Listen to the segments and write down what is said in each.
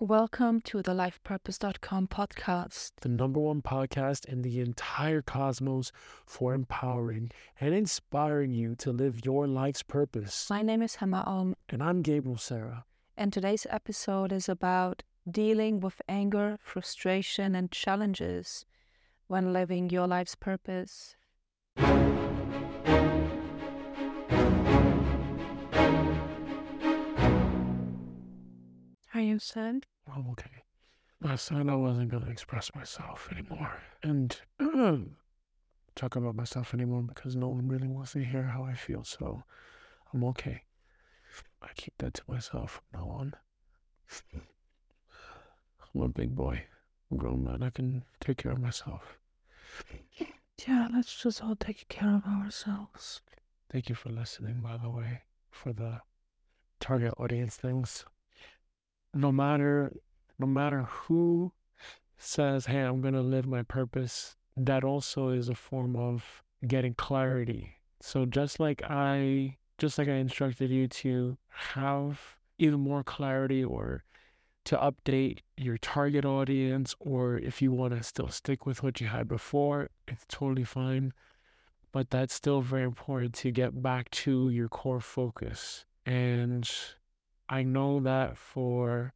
Welcome to the lifepurpose.com podcast, the number one podcast in the entire cosmos for empowering and inspiring you to live your life's purpose. My name is Hemma Om. And I'm Gabriel Sarah. And today's episode is about dealing with anger, frustration, and challenges when living your life's purpose. Are you said? I'm okay. I said I wasn't going to express myself anymore and talk about myself anymore because no one really wants to hear how I feel. So I'm okay. I keep that to myself from now on. I'm a big boy. I'm grown man. I can take care of myself. Yeah, let's just all take care of ourselves. Thank you for listening, by the way, for the target audience things no matter no matter who says, "Hey, I'm going to live my purpose," that also is a form of getting clarity. So just like I just like I instructed you to have even more clarity or to update your target audience or if you want to still stick with what you had before, it's totally fine. But that's still very important to get back to your core focus. And I know that for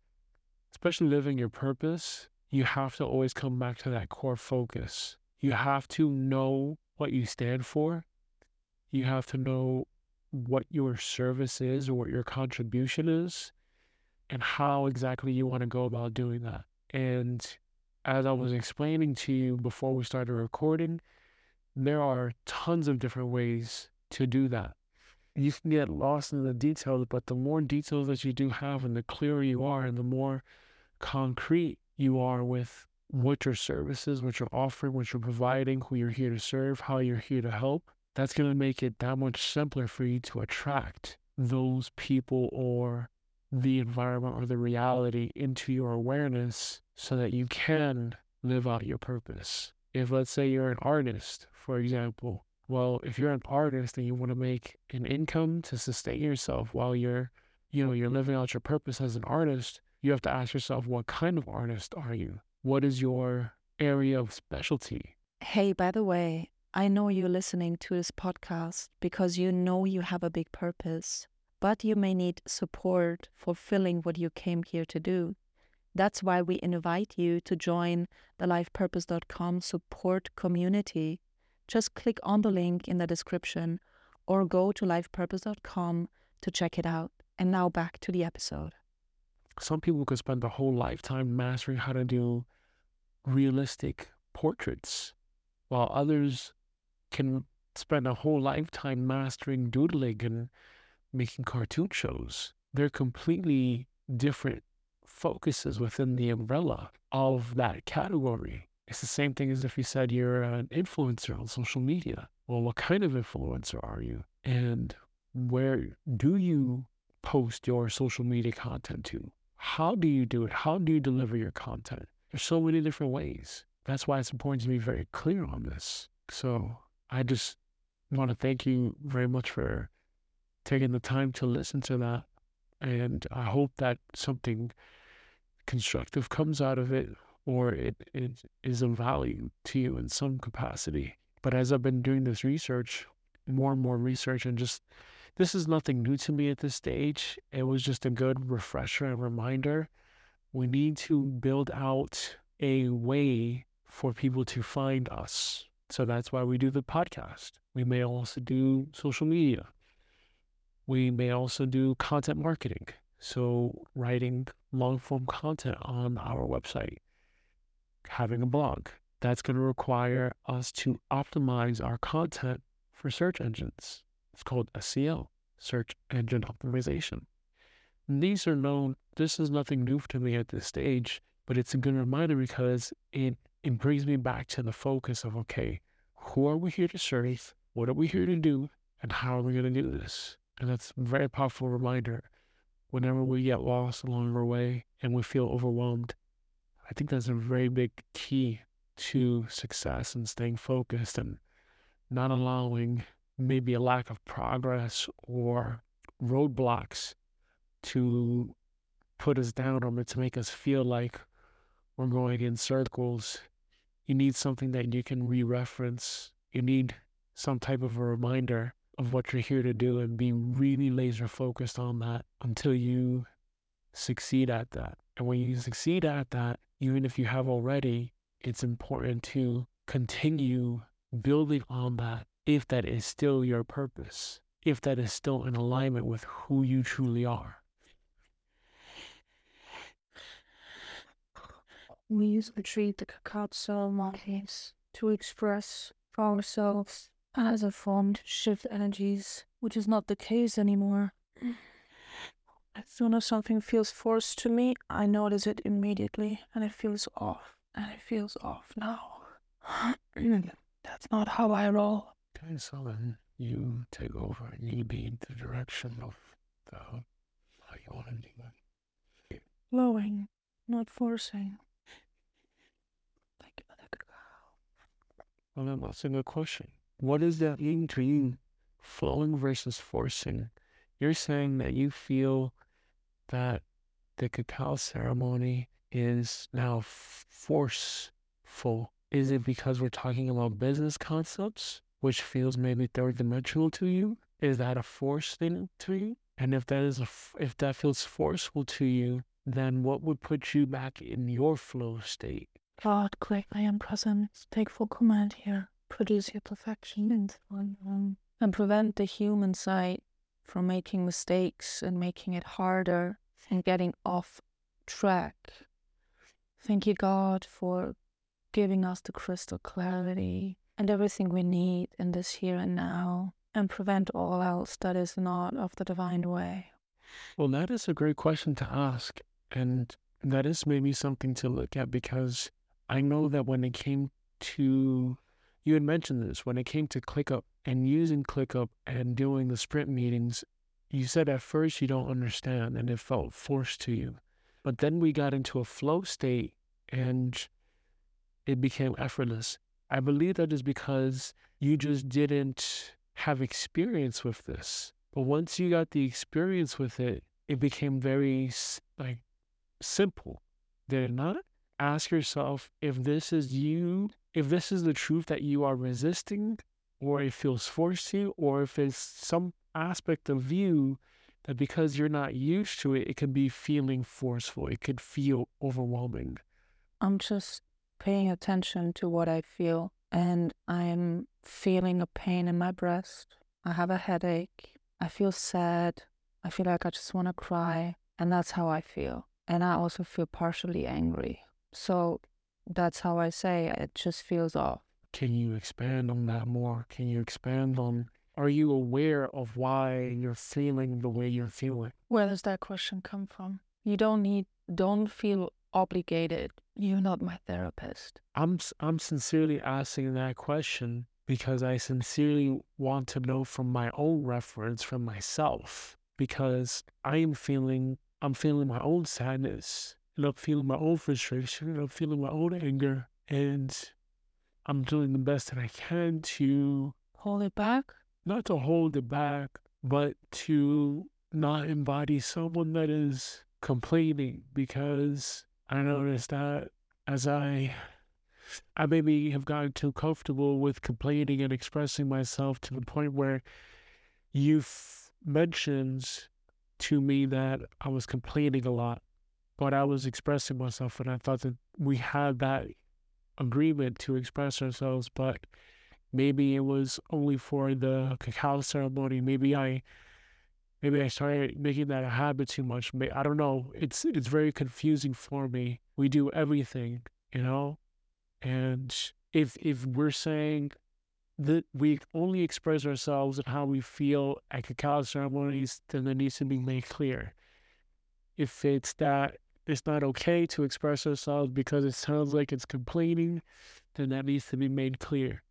especially living your purpose, you have to always come back to that core focus. You have to know what you stand for. You have to know what your service is or what your contribution is and how exactly you want to go about doing that. And as I was explaining to you before we started recording, there are tons of different ways to do that you can get lost in the details, but the more details that you do have and the clearer you are and the more concrete you are with what your services, what you're offering, what you're providing, who you're here to serve, how you're here to help, that's going to make it that much simpler for you to attract those people or the environment or the reality into your awareness so that you can live out your purpose. If, let's say, you're an artist, for example, well, if you're an artist and you want to make an income to sustain yourself while you're, you know, you're living out your purpose as an artist, you have to ask yourself, what kind of artist are you? What is your area of specialty? Hey, by the way, I know you're listening to this podcast because you know you have a big purpose, but you may need support fulfilling what you came here to do. That's why we invite you to join the lifepurpose.com support community just click on the link in the description or go to lifepurpose.com to check it out. And now back to the episode. Some people could spend a whole lifetime mastering how to do realistic portraits, while others can spend a whole lifetime mastering doodling and making cartoon shows. They're completely different focuses within the umbrella of that category. It's the same thing as if you said you're an influencer on social media. Well, what kind of influencer are you? And where do you post your social media content to? How do you do it? How do you deliver your content? There's so many different ways. That's why it's important to be very clear on this. So I just want to thank you very much for taking the time to listen to that. And I hope that something constructive comes out of it or it, it is of value to you in some capacity. But as I've been doing this research, more and more research, and just this is nothing new to me at this stage. It was just a good refresher and reminder. We need to build out a way for people to find us. So that's why we do the podcast. We may also do social media. We may also do content marketing. So, writing long form content on our website having a blog. That's going to require us to optimize our content for search engines. It's called SEO, search engine optimization. And these are known, this is nothing new to me at this stage, but it's a good reminder because it, it brings me back to the focus of okay, who are we here to serve? What are we here to do? And how are we going to do this? And that's a very powerful reminder whenever we get lost along our way and we feel overwhelmed I think that's a very big key to success and staying focused and not allowing maybe a lack of progress or roadblocks to put us down or to make us feel like we're going in circles. You need something that you can re reference. You need some type of a reminder of what you're here to do and be really laser focused on that until you succeed at that. And when you succeed at that, even if you have already, it's important to continue building on that if that is still your purpose, if that is still in alignment with who you truly are. We to treat the cacao ceremonies to express ourselves as a form to shift energies, which is not the case anymore. As soon as something feels forced to me, I notice it immediately and it feels off. And it feels off now. That's not how I roll. Okay, so then you take over and you lead the direction of the how you want to do it. Flowing, not forcing. Thank you for the cacao. Well, then that's a question. What is that to you? Flowing versus forcing. You're saying that you feel that the cacao ceremony is now forceful. Is it because we're talking about business concepts, which feels maybe third dimensional to you? Is that a force thing to you? And if that is a f- if that feels forceful to you, then what would put you back in your flow state? God, click, I am present. Take full command here. Produce your perfection and, um, and prevent the human side from making mistakes and making it harder and getting off track. Thank you, God, for giving us the crystal clarity and everything we need in this here and now, and prevent all else that is not of the divine way. Well, that is a great question to ask. And that is maybe something to look at because I know that when it came to, you had mentioned this, when it came to ClickUp and using ClickUp and doing the sprint meetings, you said at first you don't understand and it felt forced to you. But then we got into a flow state and it became effortless. I believe that is because you just didn't have experience with this. But once you got the experience with it, it became very like simple. Did it not? Ask yourself if this is you, if this is the truth that you are resisting, or it feels forced to you, or if it's some aspect of you that because you're not used to it, it can be feeling forceful. It could feel overwhelming. I'm just paying attention to what I feel, and I'm feeling a pain in my breast. I have a headache. I feel sad. I feel like I just want to cry. And that's how I feel. And I also feel partially angry. So that's how I say it just feels off. Can you expand on that more? Can you expand on are you aware of why you're feeling the way you're feeling? Where does that question come from? You don't need, don't feel obligated. You're not my therapist. I'm, I'm sincerely asking that question because I sincerely want to know from my own reference, from myself, because I am feeling, I'm feeling my own sadness and I'm feeling my own frustration and I'm feeling my own anger. And I'm doing the best that I can to hold it back? not to hold it back, but to not embody someone that is complaining because I noticed that as I I maybe have gotten too comfortable with complaining and expressing myself to the point where you've mentioned to me that I was complaining a lot, but I was expressing myself and I thought that we had that agreement to express ourselves, but maybe it was only for the cacao ceremony. Maybe I maybe I started making that a habit too much. I don't know. It's it's very confusing for me. We do everything, you know, and if if we're saying that we only express ourselves and how we feel at cacao ceremonies, then it needs to be made clear. If it's that it's not okay to express ourselves because it sounds like it's complaining, then that needs to be made clear.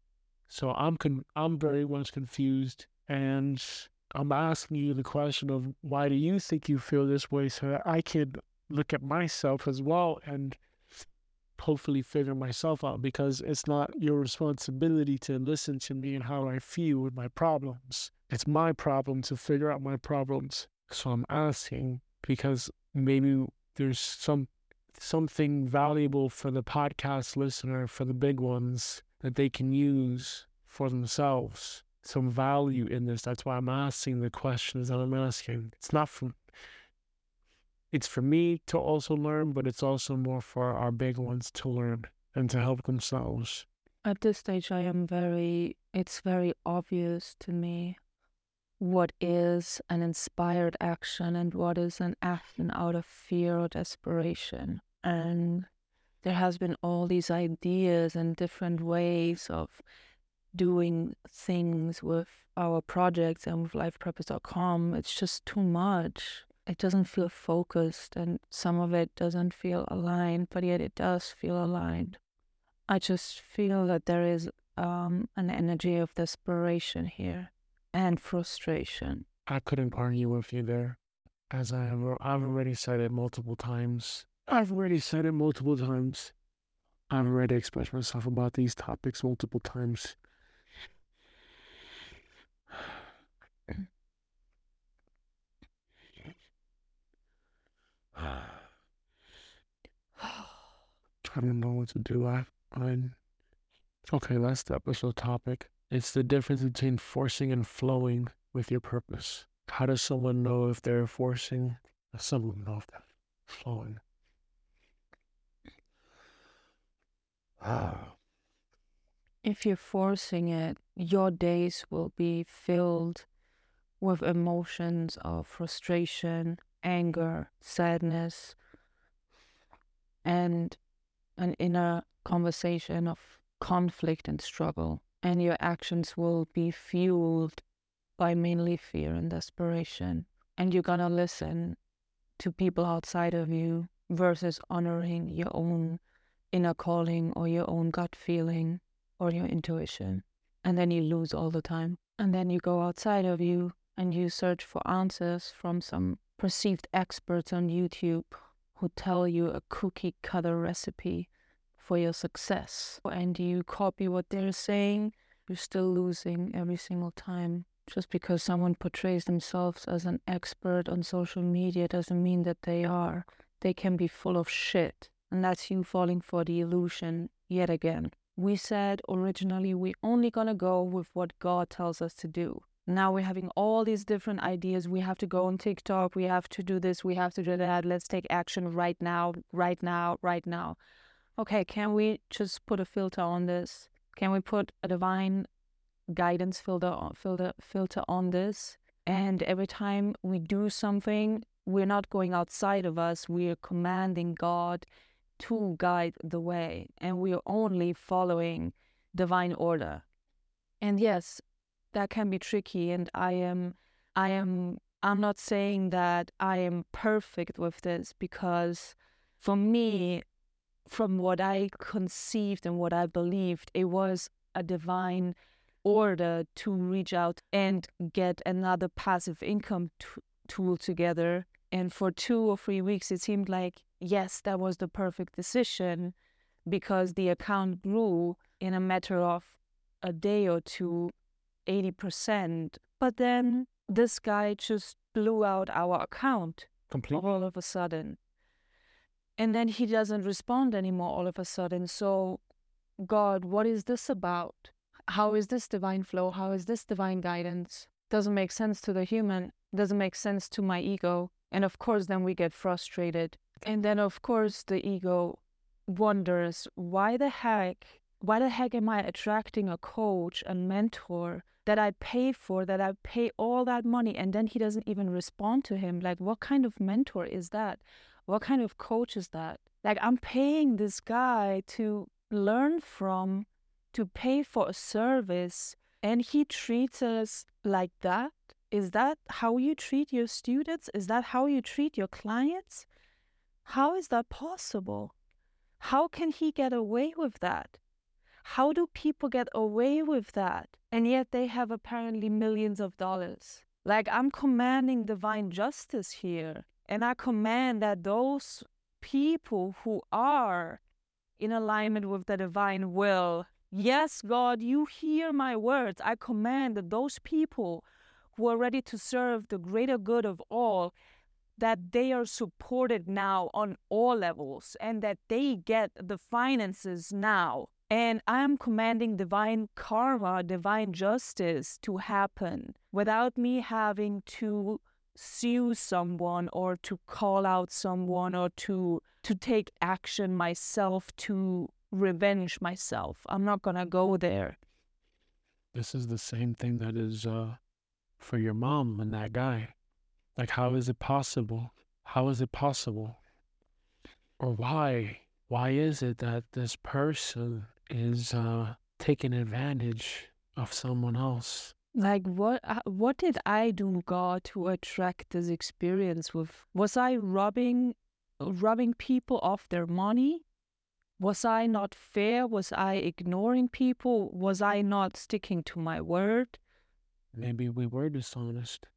So I'm con- I'm very much confused, and I'm asking you the question of why do you think you feel this way, so that I can look at myself as well and hopefully figure myself out because it's not your responsibility to listen to me and how I feel with my problems. It's my problem to figure out my problems. So I'm asking because maybe there's some something valuable for the podcast listener, for the big ones, that they can use for themselves. Some value in this. That's why I'm asking the questions that I'm asking. It's not from it's for me to also learn, but it's also more for our big ones to learn and to help themselves. At this stage, I am very, it's very obvious to me what is an inspired action and what is an action out of fear or desperation. And there has been all these ideas and different ways of doing things with our projects and with lifepurpose.com. It's just too much it doesn't feel focused and some of it doesn't feel aligned, but yet it does feel aligned. I just feel that there is um, an energy of desperation here and frustration. I couldn't argue with you there, as I have I've already said it multiple times. I've already said it multiple times. I've already expressed myself about these topics multiple times. I don't know what to do. I, I, okay, last episode topic. It's the difference between forcing and flowing with your purpose. How does someone know if they're forcing? Someone know if they're flowing. Ah. If you're forcing it, your days will be filled with emotions of frustration, anger, sadness, and an inner conversation of conflict and struggle. And your actions will be fueled by mainly fear and desperation. And you're gonna listen to people outside of you versus honoring your own inner calling or your own gut feeling or your intuition. And then you lose all the time. And then you go outside of you and you search for answers from some perceived experts on YouTube who tell you a cookie cutter recipe for your success and you copy what they're saying, you're still losing every single time. Just because someone portrays themselves as an expert on social media doesn't mean that they are. They can be full of shit. And that's you falling for the illusion yet again. We said originally we're only gonna go with what God tells us to do. Now we're having all these different ideas. We have to go on TikTok. We have to do this. We have to do that. Let's take action right now, right now, right now. Okay, can we just put a filter on this? Can we put a divine guidance filter filter filter on this? And every time we do something, we're not going outside of us. We are commanding God to guide the way, and we are only following divine order. And yes, that can be tricky and i am i am i'm not saying that i am perfect with this because for me from what i conceived and what i believed it was a divine order to reach out and get another passive income t- tool together and for two or three weeks it seemed like yes that was the perfect decision because the account grew in a matter of a day or two 80%. But then this guy just blew out our account completely all of a sudden. And then he doesn't respond anymore all of a sudden. So, God, what is this about? How is this divine flow? How is this divine guidance? Doesn't make sense to the human, doesn't make sense to my ego. And of course, then we get frustrated. And then, of course, the ego wonders why the heck, why the heck am I attracting a coach, a mentor that I pay for, that I pay all that money, and then he doesn't even respond to him. Like, what kind of mentor is that? What kind of coach is that? Like, I'm paying this guy to learn from, to pay for a service, and he treats us like that? Is that how you treat your students? Is that how you treat your clients? How is that possible? How can he get away with that? How do people get away with that? And yet they have apparently millions of dollars. Like I'm commanding divine justice here. And I command that those people who are in alignment with the divine will, yes, God, you hear my words. I command that those people who are ready to serve the greater good of all, that they are supported now on all levels and that they get the finances now. And I am commanding divine karma, divine justice to happen without me having to sue someone or to call out someone or to to take action myself to revenge myself. I'm not going to go there. This is the same thing that is uh, for your mom and that guy. Like, how is it possible? How is it possible? Or why? Why is it that this person is uh, taking advantage of someone else? Like what? uh, What did I do, God, to attract this experience? With was I robbing, robbing people of their money? Was I not fair? Was I ignoring people? Was I not sticking to my word? Maybe we were dishonest.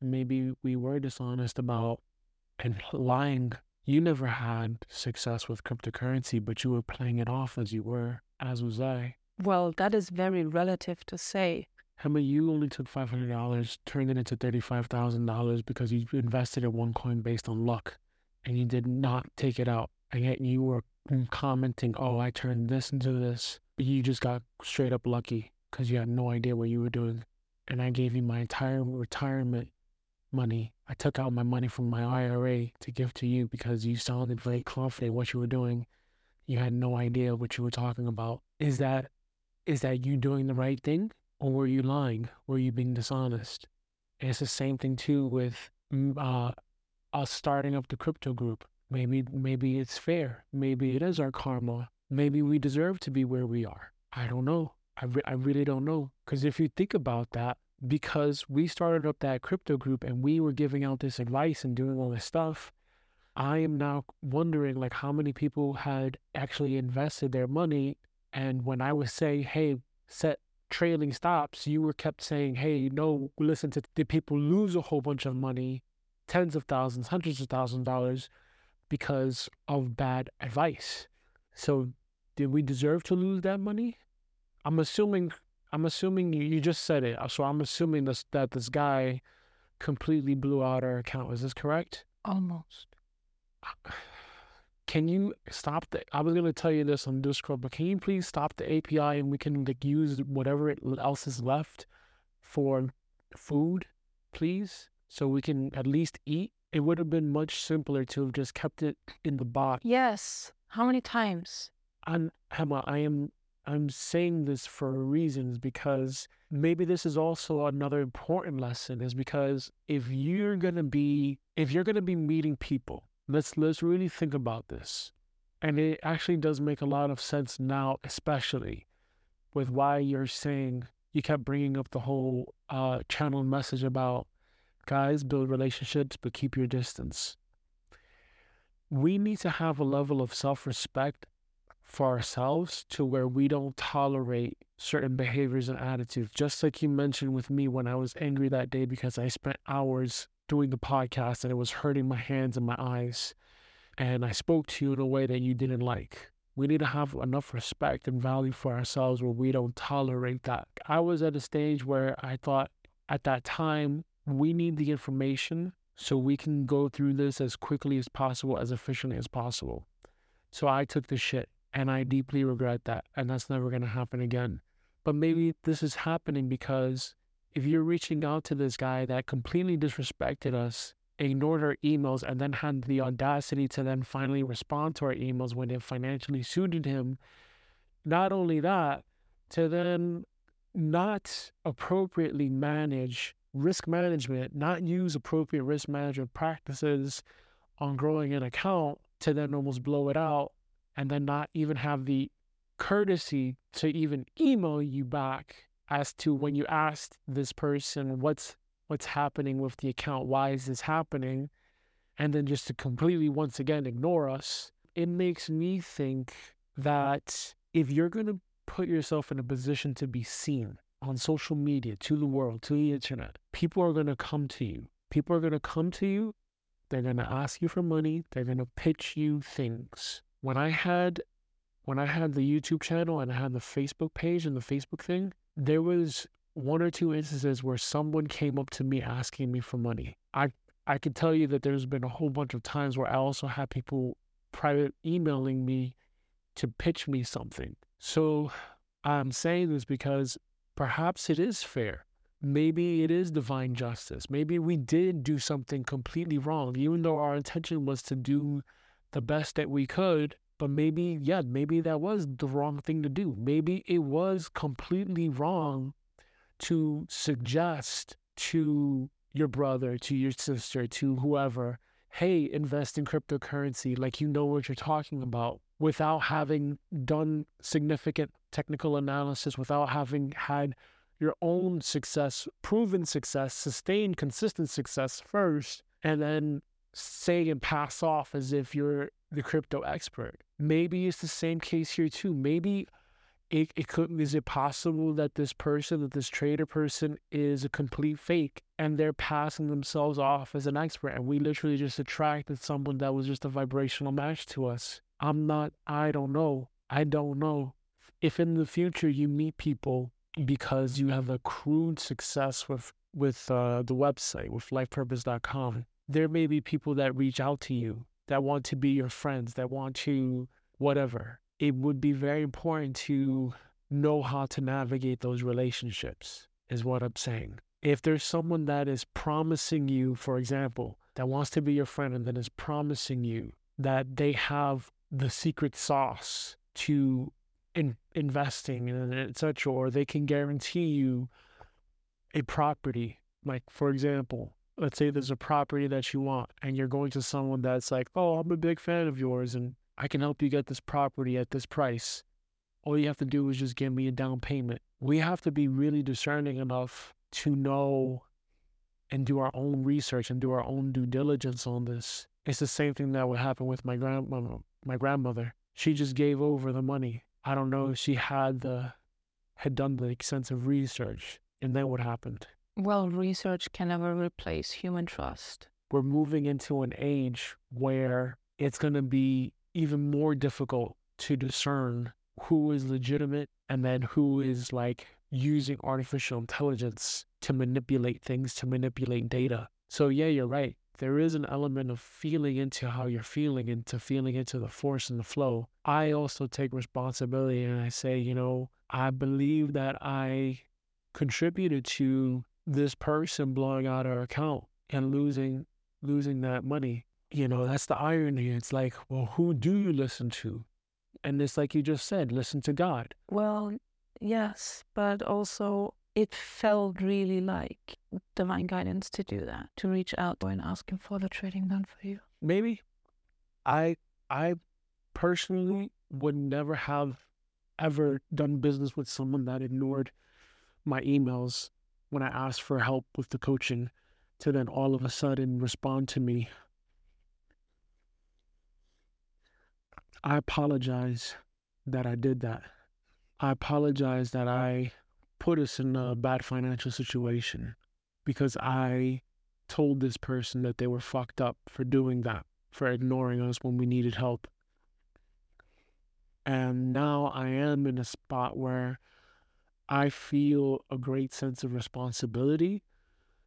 Maybe we were dishonest about and lying. You never had success with cryptocurrency, but you were playing it off as you were, as was I. Well, that is very relative to say. How about you only took five hundred dollars, turned it into thirty-five thousand dollars because you invested in one coin based on luck, and you did not take it out, and yet you were commenting, "Oh, I turned this into this." You just got straight up lucky because you had no idea what you were doing, and I gave you my entire retirement money. I took out my money from my IRA to give to you because you sounded very confident what you were doing. You had no idea what you were talking about. Is that is that you doing the right thing or were you lying? Were you being dishonest? And it's the same thing too with mm, uh, us starting up the crypto group. Maybe maybe it's fair. Maybe it is our karma. Maybe we deserve to be where we are. I don't know. I, re- I really don't know. Because if you think about that, because we started up that crypto group and we were giving out this advice and doing all this stuff, I am now wondering like how many people had actually invested their money. And when I would say, hey, set trailing stops, you were kept saying, hey, no, listen to did people lose a whole bunch of money, tens of thousands, hundreds of thousands of dollars because of bad advice. So did we deserve to lose that money? I'm assuming I'm assuming you, you just said it. Uh, so I'm assuming this, that this guy completely blew out our account. Is this correct? Almost. Uh, Can you stop the? I was gonna tell you this on Discord, but can you please stop the API and we can like use whatever it else is left for food, please, so we can at least eat. It would have been much simpler to have just kept it in the box. Yes. How many times? I'm Emma, I am I'm saying this for reasons because maybe this is also another important lesson is because if you're gonna be if you're gonna be meeting people, let's let's really think about this. And it actually does make a lot of sense now, especially with why you're saying you kept bringing up the whole uh, channel message about guys build relationships but keep your distance. We need to have a level of self respect for ourselves to where we don't tolerate certain behaviors and attitudes. Just like you mentioned with me when I was angry that day because I spent hours doing the podcast and it was hurting my hands and my eyes. And I spoke to you in a way that you didn't like. We need to have enough respect and value for ourselves where we don't tolerate that. I was at a stage where I thought at that time, we need the information so we can go through this as quickly as possible, as efficiently as possible. So I took the shit and I deeply regret that. And that's never going to happen again. But maybe this is happening because if you're reaching out to this guy that completely disrespected us, ignored our emails, and then had the audacity to then finally respond to our emails when it financially suited him, not only that, to then not appropriately manage risk management, not use appropriate risk management practices on growing an account to then almost blow it out and then not even have the courtesy to even email you back as to when you asked this person what's what's happening with the account? Why is this happening? And then just to completely once again ignore us it makes me think that if you're going to put yourself in a position to be seen on social media to the world to the internet people are going to come to you. People are going to come to you they're going to ask you for money they're going to pitch you things. When I had when I had the YouTube channel and I had the Facebook page and the Facebook thing, there was one or two instances where someone came up to me asking me for money. I I can tell you that there's been a whole bunch of times where I also had people private emailing me to pitch me something. So I'm saying this because perhaps it is fair. Maybe it is divine justice. Maybe we did do something completely wrong, even though our intention was to do the best that we could. But maybe, yeah, maybe that was the wrong thing to do. Maybe it was completely wrong to suggest to your brother, to your sister, to whoever, hey, invest in cryptocurrency like you know what you're talking about without having done significant technical analysis, without having had your own success, proven success, sustained consistent success first, and then say and pass off as if you're the crypto expert. Maybe it's the same case here too. Maybe it, it could is it possible that this person that this trader person is a complete fake and they're passing themselves off as an expert and we literally just attracted someone that was just a vibrational match to us i'm not i don't know i don't know if in the future you meet people because you have accrued success with with uh, the website with lifepurpose.com there may be people that reach out to you that want to be your friends that want to whatever it would be very important to know how to navigate those relationships, is what I'm saying. If there's someone that is promising you, for example, that wants to be your friend and that is promising you that they have the secret sauce to in investing and etc., or they can guarantee you a property, like for example, let's say there's a property that you want and you're going to someone that's like, oh, I'm a big fan of yours and I can help you get this property at this price. All you have to do is just give me a down payment. We have to be really discerning enough to know and do our own research and do our own due diligence on this. It's the same thing that would happen with my grandmother. My grandmother, she just gave over the money. I don't know if she had the had done the extensive research, and then what happened? Well, research can never replace human trust. We're moving into an age where it's going to be even more difficult to discern who is legitimate and then who is like using artificial intelligence to manipulate things, to manipulate data. So, yeah, you're right. There is an element of feeling into how you're feeling, into feeling into the force and the flow. I also take responsibility and I say, you know, I believe that I contributed to this person blowing out our account and losing losing that money you know, that's the irony. It's like, well, who do you listen to? And it's like you just said, listen to God. Well, yes, but also it felt really like divine guidance to do that, to reach out and ask him for the trading done for you. Maybe. I I personally would never have ever done business with someone that ignored my emails when I asked for help with the coaching to then all of a sudden respond to me I apologize that I did that. I apologize that I put us in a bad financial situation because I told this person that they were fucked up for doing that, for ignoring us when we needed help. And now I am in a spot where I feel a great sense of responsibility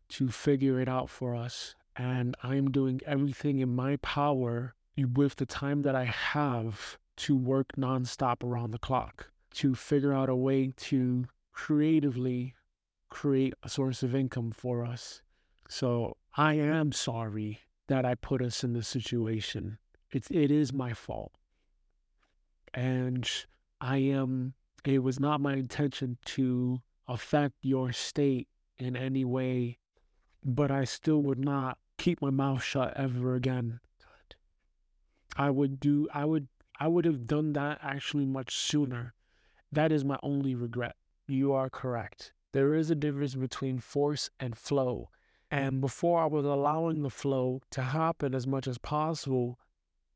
to figure it out for us. And I'm doing everything in my power with the time that I have to work nonstop around the clock, to figure out a way to creatively create a source of income for us. So I am sorry that I put us in this situation. It's it is my fault. And I am it was not my intention to affect your state in any way, but I still would not keep my mouth shut ever again I would do I would I would have done that actually much sooner. That is my only regret. You are correct. There is a difference between force and flow. And before I was allowing the flow to happen as much as possible,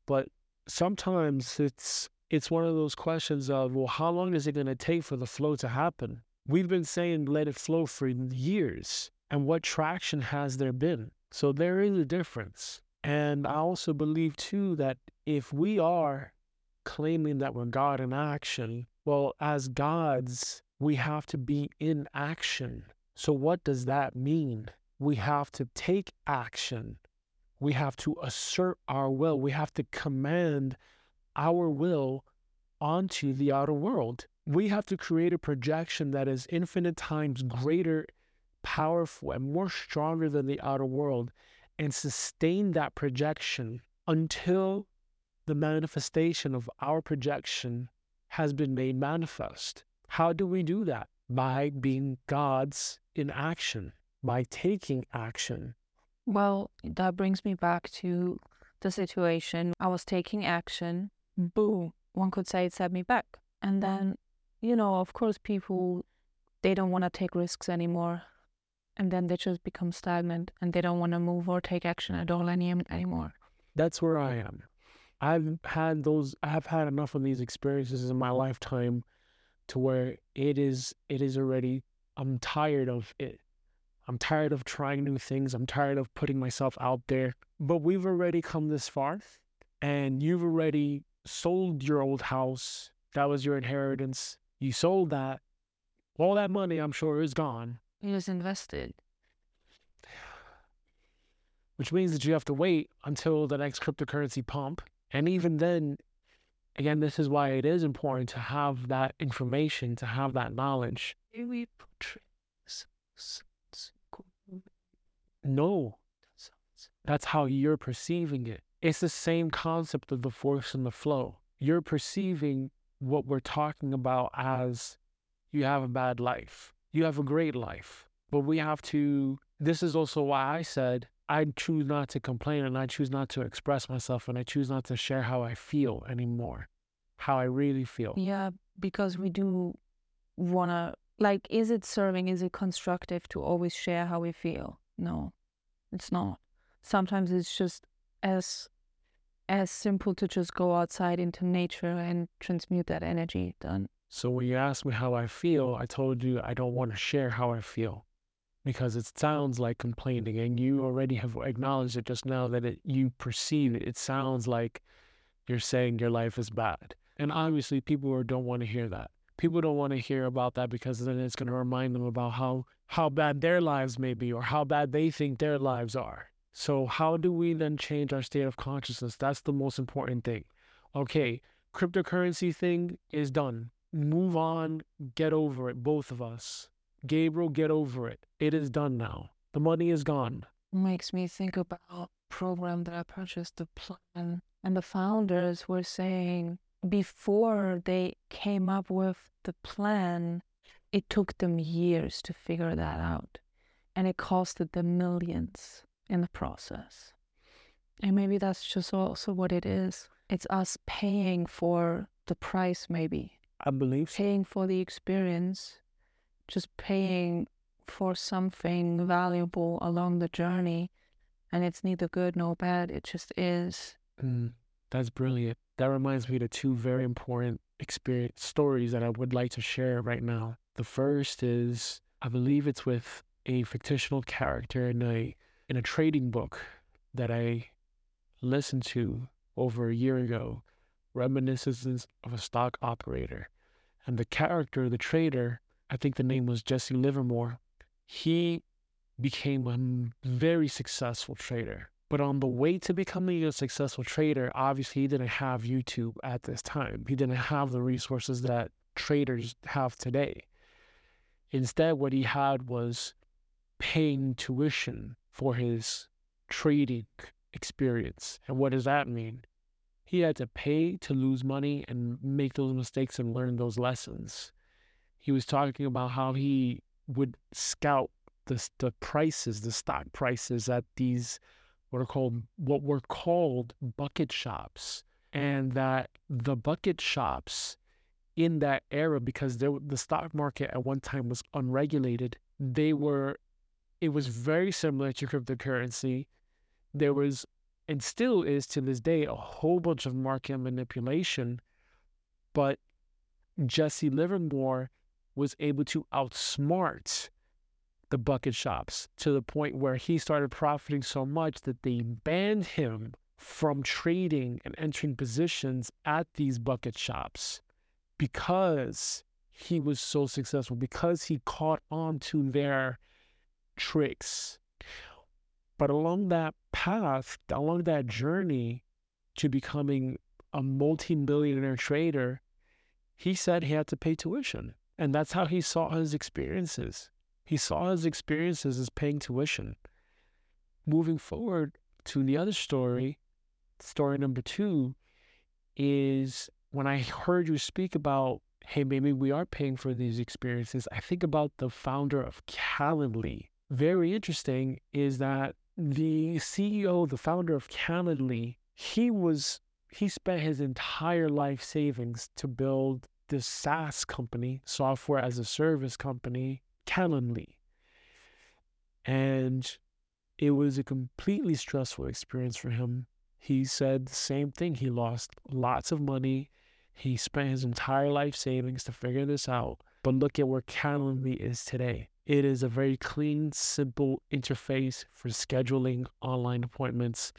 but sometimes it's it's one of those questions of, well, how long is it going to take for the flow to happen? We've been saying let it flow for years. And what traction has there been? So there is a difference. And I also believe too that if we are claiming that we're God in action, well, as gods, we have to be in action. So, what does that mean? We have to take action. We have to assert our will. We have to command our will onto the outer world. We have to create a projection that is infinite times greater, powerful, and more stronger than the outer world and sustain that projection until the manifestation of our projection has been made manifest. How do we do that? By being gods in action, by taking action. Well, that brings me back to the situation. I was taking action. Boom. One could say it set me back. And then, you know, of course, mm. people, they don't want to take risks anymore. And then they just become stagnant and they don't want to move or take action at all any, anymore. That's where I am. I've had those, I have had enough of these experiences in my lifetime to where it is, it is already, I'm tired of it. I'm tired of trying new things. I'm tired of putting myself out there. But we've already come this far and you've already sold your old house. That was your inheritance. You sold that. All that money, I'm sure, is gone. You just invested. Which means that you have to wait until the next cryptocurrency pump. And even then, again, this is why it is important to have that information, to have that knowledge. No, that's how you're perceiving it. It's the same concept of the force and the flow. You're perceiving what we're talking about as you have a bad life. You have a great life. But we have to, this is also why I said I choose not to complain and I choose not to express myself and I choose not to share how I feel anymore, how I really feel. Yeah, because we do want to, like, is it serving? Is it constructive to always share how we feel? No, it's not. Sometimes it's just as as simple to just go outside into nature and transmute that energy. Done. So when you ask me how i feel i told you i don't want to share how i feel because it sounds like complaining and you already have acknowledged it just now that it, you perceive it. It sounds like you're saying your life is bad and obviously people don't want to hear that. People don't want to hear about that because then it's going to remind them about how how bad their lives may be or how bad they think their lives are so, how do we then change our state of consciousness? That's the most important thing. Okay, cryptocurrency thing is done. Move on, get over it, both of us. Gabriel, get over it. It is done now. The money is gone. Makes me think about program that I purchased, the plan, and the founders were saying before they came up with the plan, it took them years to figure that out, and it costed them millions in the process. And maybe that's just also what it is. It's us paying for the price, maybe. I believe so. Paying for the experience, just paying for something valuable along the journey. And it's neither good nor bad, it just is. Mm, that's brilliant. That reminds me of two very important experience stories that I would like to share right now. The first is, I believe it's with a fictional character in a in a trading book that I listened to over a year ago, Reminiscences of a Stock Operator. And the character, the trader, I think the name was Jesse Livermore, he became a very successful trader. But on the way to becoming a successful trader, obviously he didn't have YouTube at this time. He didn't have the resources that traders have today. Instead, what he had was paying tuition for his trading experience. And what does that mean? He had to pay to lose money and make those mistakes and learn those lessons. He was talking about how he would scout the, the prices, the stock prices at these what are called what were called bucket shops, and that the bucket shops in that era, because there, the stock market at one time was unregulated, they were it was very similar to cryptocurrency. There was, and still is to this day, a whole bunch of market manipulation. But Jesse Livermore was able to outsmart the bucket shops to the point where he started profiting so much that they banned him from trading and entering positions at these bucket shops because he was so successful, because he caught on to their tricks. But along that path, along that journey to becoming a multi billionaire trader, he said he had to pay tuition. And that's how he saw his experiences. He saw his experiences as paying tuition. Moving forward to the other story, story number two, is when I heard you speak about, hey, maybe we are paying for these experiences, I think about the founder of Calendly. Very interesting is that the CEO, the founder of Calendly, he was he spent his entire life savings to build this SaaS company, software as a service company, Calendly. And it was a completely stressful experience for him. He said the same thing. He lost lots of money. He spent his entire life savings to figure this out. But look at where Calendly is today. It is a very clean, simple interface for scheduling online appointments,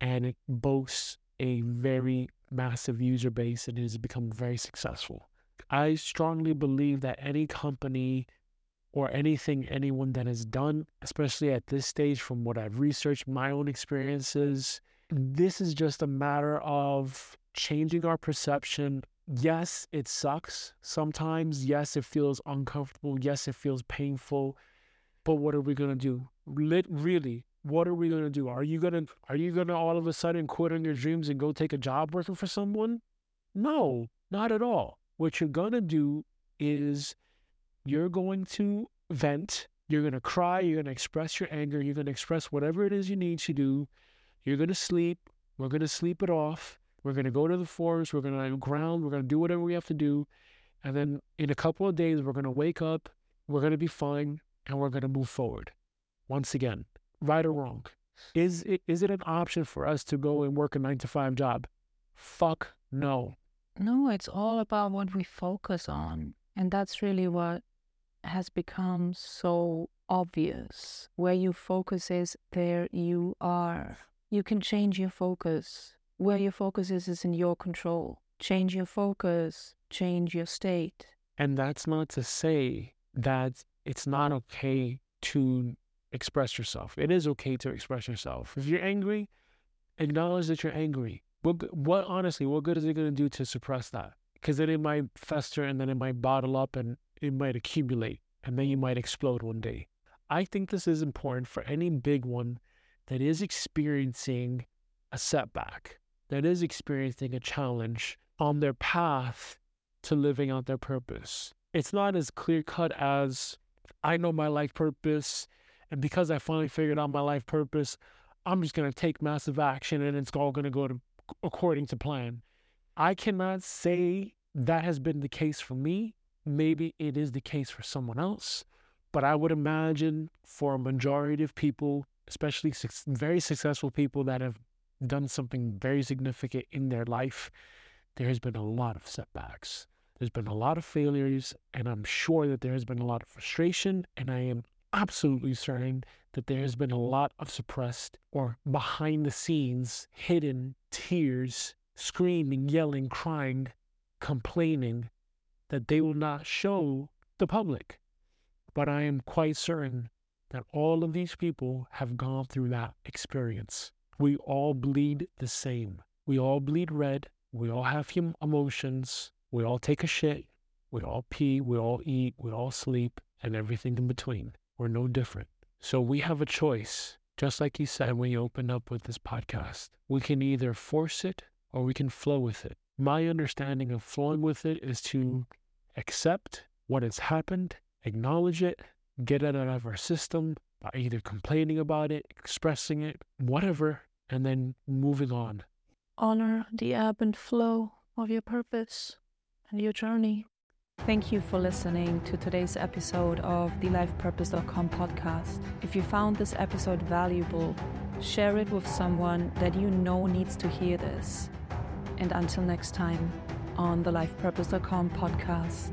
and it boasts a very massive user base and it has become very successful. I strongly believe that any company or anything anyone that has done, especially at this stage, from what I've researched, my own experiences, this is just a matter of changing our perception. Yes, it sucks sometimes. Yes, it feels uncomfortable. Yes, it feels painful. But what are we to do? Lit- really, what are we to do? Are you to are you to all of a sudden quit on your dreams and go take a job working for someone? No, not at all. What you're to do is you're going to vent, you're to cry, you're to express your anger, you're to express whatever it is you need to do. You're to sleep, we're to sleep it off. We're going to go to the forest, we're going to ground, we're going to do whatever we have to do. And then in a couple of days, we're going to wake up, we're going to be fine, and we're going to move forward. Once again, right or wrong? Is it, is it an option for us to go and work a nine to five job? Fuck no. No, it's all about what we focus on. And that's really what has become so obvious. Where you focus is, there you are. You can change your focus. Where your focus is, is in your control. Change your focus, change your state. And that's not to say that it's not okay to express yourself. It is okay to express yourself. If you're angry, acknowledge that you're angry. What, what honestly, what good is it going to do to suppress that? Because then it might fester and then it might bottle up and it might accumulate and then you might explode one day. I think this is important for any big one that is experiencing a setback, that is experiencing a challenge on their path to living out their purpose. It's not as clear cut as I know my life purpose and because I finally figured out my life purpose, I'm just going to take massive action and it's all going to go according to plan. I cannot say that has been the case for me. Maybe it is the case for someone else, but I would imagine for a majority of people, especially very successful people that have done something very significant in their life, there has been a lot of setbacks. There's been a lot of failures, and I'm sure that there has been a lot of frustration, and I am absolutely certain that there has been a lot of suppressed or behind the scenes, hidden tears, screaming, yelling, crying, complaining that they will not show the public. But I am quite certain that all of these people have gone through that experience. We all bleed the same. We all bleed red. We all have hum- emotions. We all take a shit. We all pee. We all eat. We all sleep and everything in between. We're no different. So we have a choice, just like you said when you opened up with this podcast. We can either force it or we can flow with it. My understanding of flowing with it is to accept what has happened, acknowledge it, get it out of our system by either complaining about it, expressing it, whatever, and then moving on. Honor the ebb and flow of your purpose and your journey. Thank you for listening to today's episode of the LifePurpose.com podcast. If you found this episode valuable, share it with someone that you know needs to hear this. And until next time on the LifePurpose.com podcast.